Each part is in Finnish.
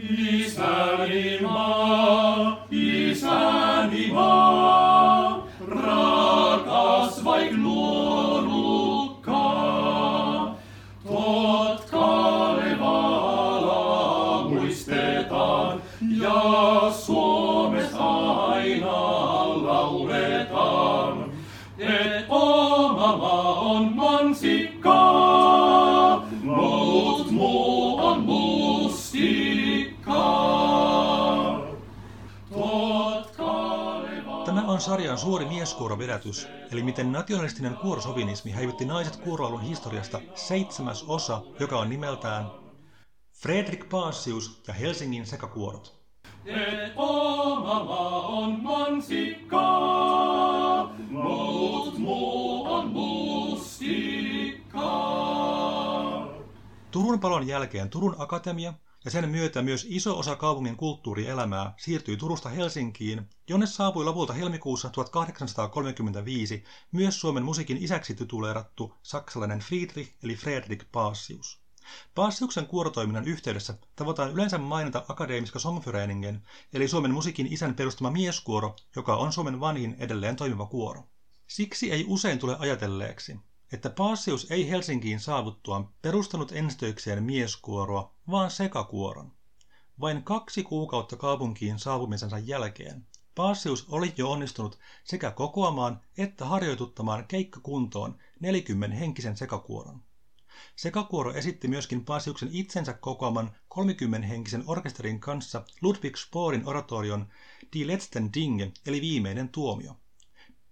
Is animal Kalevala. Tämä on sarjan suuri mieskuorovedätys, eli miten nationalistinen kuorosovinismi häivytti naiset kuoroalun historiasta seitsemäs osa, joka on nimeltään Fredrik Paasius ja Helsingin sekakuorot. Et on mansikkaa, muut muu on mustikkaa. Turun palon jälkeen Turun Akatemia ja sen myötä myös iso osa kaupungin kulttuurielämää siirtyi Turusta Helsinkiin, jonne saapui lopulta helmikuussa 1835 myös Suomen musiikin isäksi tituleerattu saksalainen Friedrich eli Fredrik Paasius. Paasiuksen kuorotoiminnan yhteydessä tavoitaan yleensä mainita Akadeemiska Songföreningen, eli Suomen musiikin isän perustama mieskuoro, joka on Suomen vanhin edelleen toimiva kuoro. Siksi ei usein tule ajatelleeksi, että Paasius ei Helsinkiin saavuttuaan perustanut ensitöikseen mieskuoroa, vaan sekakuoron. Vain kaksi kuukautta kaupunkiin saapumisensa jälkeen Paasius oli jo onnistunut sekä kokoamaan että harjoituttamaan keikkakuntoon 40 henkisen sekakuoron. Sekakuoro esitti myöskin Paasiuksen itsensä kokoaman 30 henkisen orkesterin kanssa Ludwig Sporin oratorion Die letzten Dinge eli viimeinen tuomio.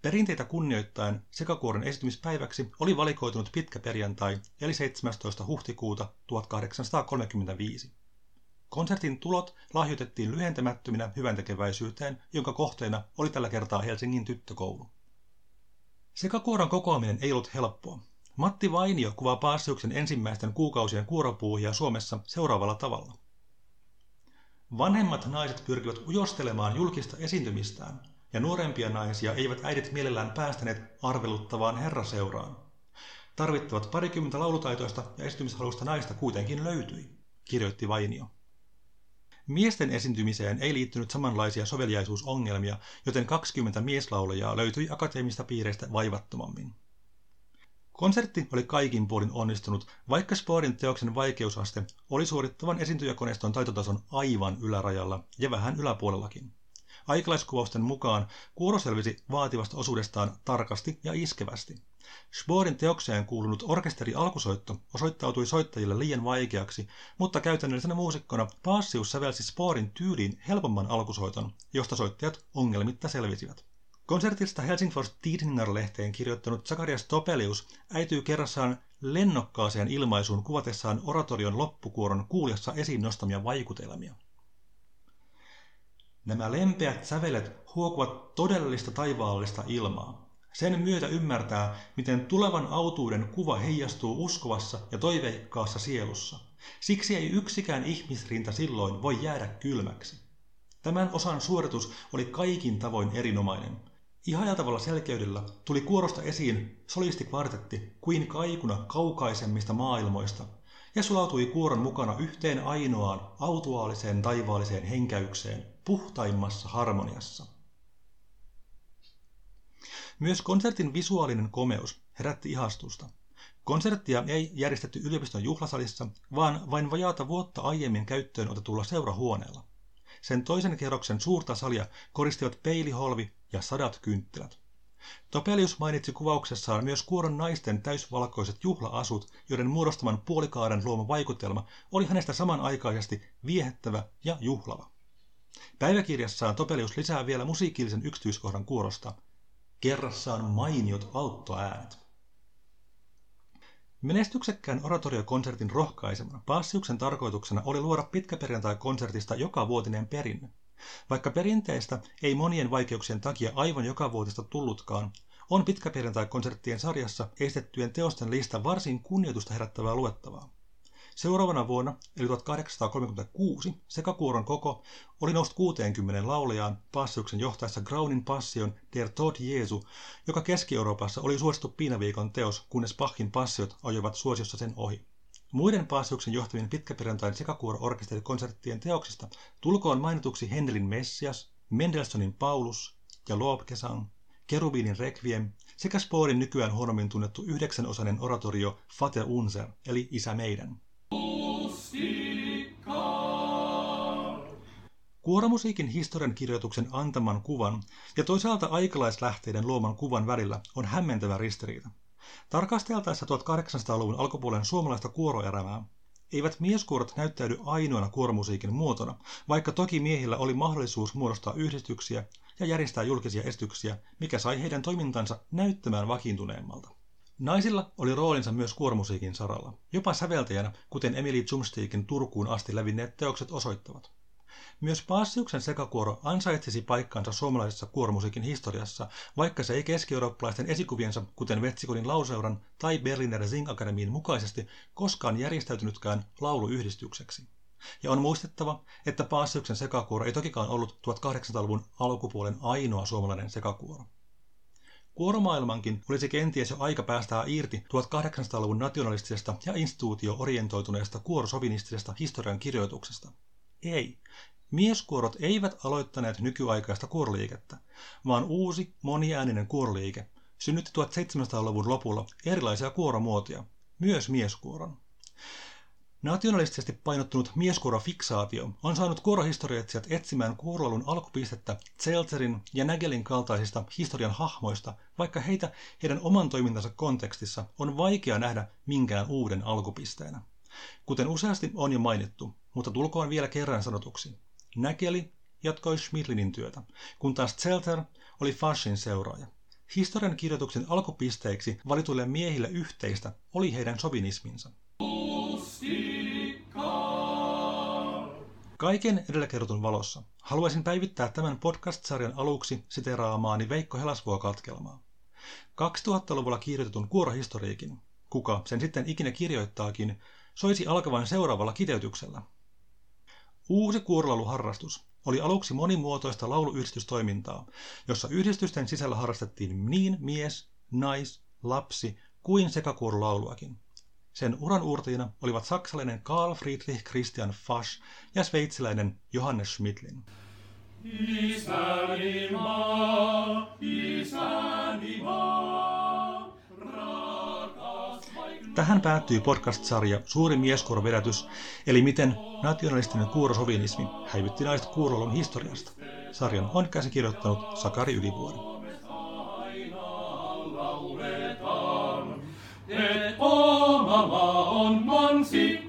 Perinteitä kunnioittaen sekakuoron esitymispäiväksi oli valikoitunut pitkä perjantai, eli 17. huhtikuuta 1835. Konsertin tulot lahjoitettiin lyhentämättöminä hyväntekeväisyyteen, jonka kohteena oli tällä kertaa Helsingin tyttökoulu. Sekakuoron kokoaminen ei ollut helppoa. Matti Vainio kuvaa Paasiuksen ensimmäisten kuukausien kuoropuuhia Suomessa seuraavalla tavalla. Vanhemmat naiset pyrkivät ujostelemaan julkista esiintymistään, ja nuorempia naisia eivät äidit mielellään päästäneet arveluttavaan herraseuraan. Tarvittavat parikymmentä laulutaitoista ja esiintymishalusta naista kuitenkin löytyi, kirjoitti Vainio. Miesten esiintymiseen ei liittynyt samanlaisia soveliaisuusongelmia, joten 20 mieslaulajaa löytyi akateemista piireistä vaivattomammin. Konsertti oli kaikin puolin onnistunut, vaikka Sporin teoksen vaikeusaste oli suorittavan esiintyjäkoneiston taitotason aivan ylärajalla ja vähän yläpuolellakin. Aikalaiskuvausten mukaan kuoro selvisi vaativasta osuudestaan tarkasti ja iskevästi. Sporin teokseen kuulunut orkesteri alkusoitto osoittautui soittajille liian vaikeaksi, mutta käytännöllisenä muusikkona Paasius sävelsi Sporin tyyliin helpomman alkusoiton, josta soittajat ongelmitta selvisivät. Konsertista Helsingfors Tidningar-lehteen kirjoittanut Zakarias Topelius äityy kerrassaan lennokkaaseen ilmaisuun kuvatessaan oratorion loppukuoron kuulijassa esiin nostamia vaikutelmia. Nämä lempeät sävelet huokuvat todellista taivaallista ilmaa. Sen myötä ymmärtää, miten tulevan autuuden kuva heijastuu uskovassa ja toiveikkaassa sielussa. Siksi ei yksikään ihmisrinta silloin voi jäädä kylmäksi. Tämän osan suoritus oli kaikin tavoin erinomainen. Ihailtavalla selkeydellä tuli kuorosta esiin solistikvartetti kuin kaikuna kaukaisemmista maailmoista ja sulautui kuoron mukana yhteen ainoaan autuaaliseen taivaalliseen henkäykseen puhtaimmassa harmoniassa. Myös konsertin visuaalinen komeus herätti ihastusta. Konserttia ei järjestetty yliopiston juhlasalissa, vaan vain vajaata vuotta aiemmin käyttöön otetulla seurahuoneella. Sen toisen kerroksen suurta salia koristivat peiliholvi ja sadat kynttilät. Topelius mainitsi kuvauksessaan myös kuoron naisten täysvalkoiset juhlaasut, joiden muodostaman puolikaaren luoma vaikutelma oli hänestä samanaikaisesti viehättävä ja juhlava. Päiväkirjassaan Topelius lisää vielä musiikillisen yksityiskohdan kuorosta. Kerrassaan mainiot auttoäänet. Menestyksekkään oratoriokonsertin rohkaisemana Passiuksen tarkoituksena oli luoda pitkäperjantai-konsertista joka vuotinen perinne. Vaikka perinteistä ei monien vaikeuksien takia aivan joka vuotista tullutkaan, on pitkäperjantai-konserttien sarjassa estettyjen teosten lista varsin kunnioitusta herättävää luettavaa. Seuraavana vuonna, eli 1836, sekakuoron koko oli noussut 60 laulajaan Passiuksen johtaessa Graunin passion Der Tod Jesu, joka Keski-Euroopassa oli suosittu piinaviikon teos, kunnes Bachin passiot ajoivat suosiossa sen ohi. Muiden Paasiuksen johtamien pitkäperjantain sekakuoro-orkesterikonserttien teoksista tulkoon mainituksi Hendelin Messias, Mendelssohnin Paulus ja Lobgesang, Kerubiinin Requiem sekä Sporin nykyään huonommin tunnettu yhdeksänosainen oratorio Fate Unser, eli Isä meidän. Kuoromusiikin historian kirjoituksen antaman kuvan ja toisaalta aikalaislähteiden luoman kuvan välillä on hämmentävä ristiriita. Tarkasteltaessa 1800-luvun alkupuolen suomalaista kuoroerämää eivät mieskuorot näyttäydy ainoana kuoromusiikin muotona, vaikka toki miehillä oli mahdollisuus muodostaa yhdistyksiä ja järjestää julkisia esityksiä, mikä sai heidän toimintansa näyttämään vakiintuneemmalta. Naisilla oli roolinsa myös kuoromusiikin saralla, jopa säveltäjänä, kuten Emily Zumsteikin Turkuun asti lävinneet teokset osoittavat. Myös Paasiuksen sekakuoro ansaitsisi paikkansa suomalaisessa kuoromusiikin historiassa, vaikka se ei keski-eurooppalaisten esikuviensa, kuten Vetsikonin lauseuran tai Berliner Sing-akademiin mukaisesti, koskaan järjestäytynytkään lauluyhdistykseksi. Ja on muistettava, että Paasiuksen sekakuoro ei tokikaan ollut 1800-luvun alkupuolen ainoa suomalainen sekakuoro. Kuoromaailmankin olisi kenties jo aika päästää irti 1800-luvun nationalistisesta ja instituutio-orientoituneesta kuorosovinistisesta historian kirjoituksesta. Ei, Mieskuorot eivät aloittaneet nykyaikaista kuoroliikettä, vaan uusi moniääninen kuoroliike synnytti 1700-luvun lopulla erilaisia kuoromuotoja, myös mieskuoron. Nationalistisesti painottunut mieskuorofiksaatio on saanut kuorohistoriatsijat etsimään kuoroilun alkupistettä Zelterin ja Nägelin kaltaisista historian hahmoista, vaikka heitä heidän oman toimintansa kontekstissa on vaikea nähdä minkään uuden alkupisteenä. Kuten useasti on jo mainittu, mutta tulkoon vielä kerran sanotuksi. Näkeli jatkoi Schmidlinin työtä, kun taas Zelter oli Faschin seuraaja. Historian kirjoituksen alkupisteiksi valituille miehille yhteistä oli heidän sovinisminsa. Kaiken edellä kerrotun valossa haluaisin päivittää tämän podcast-sarjan aluksi siteraamaani Veikko Helasvuo-katkelmaa. 2000-luvulla kirjoitetun kuorohistoriikin, kuka sen sitten ikinä kirjoittaakin, soisi alkavan seuraavalla kiteytyksellä – Uusi kuorolauluharrastus oli aluksi monimuotoista lauluyhdistystoimintaa, jossa yhdistysten sisällä harrastettiin niin mies, nais, lapsi kuin sekakuorolauluakin. Sen uran uurtajina olivat saksalainen Karl Friedrich Christian Fasch ja sveitsiläinen Johannes Schmidlin. Isäni Tähän päättyy podcast-sarja Suuri mieskuorovedätys, eli miten nationalistinen kuurosovinismi häivytti naiset kuurolon historiasta. Sarjan on käsikirjoittanut Sakari Ylivuori. Et oma maa on mansi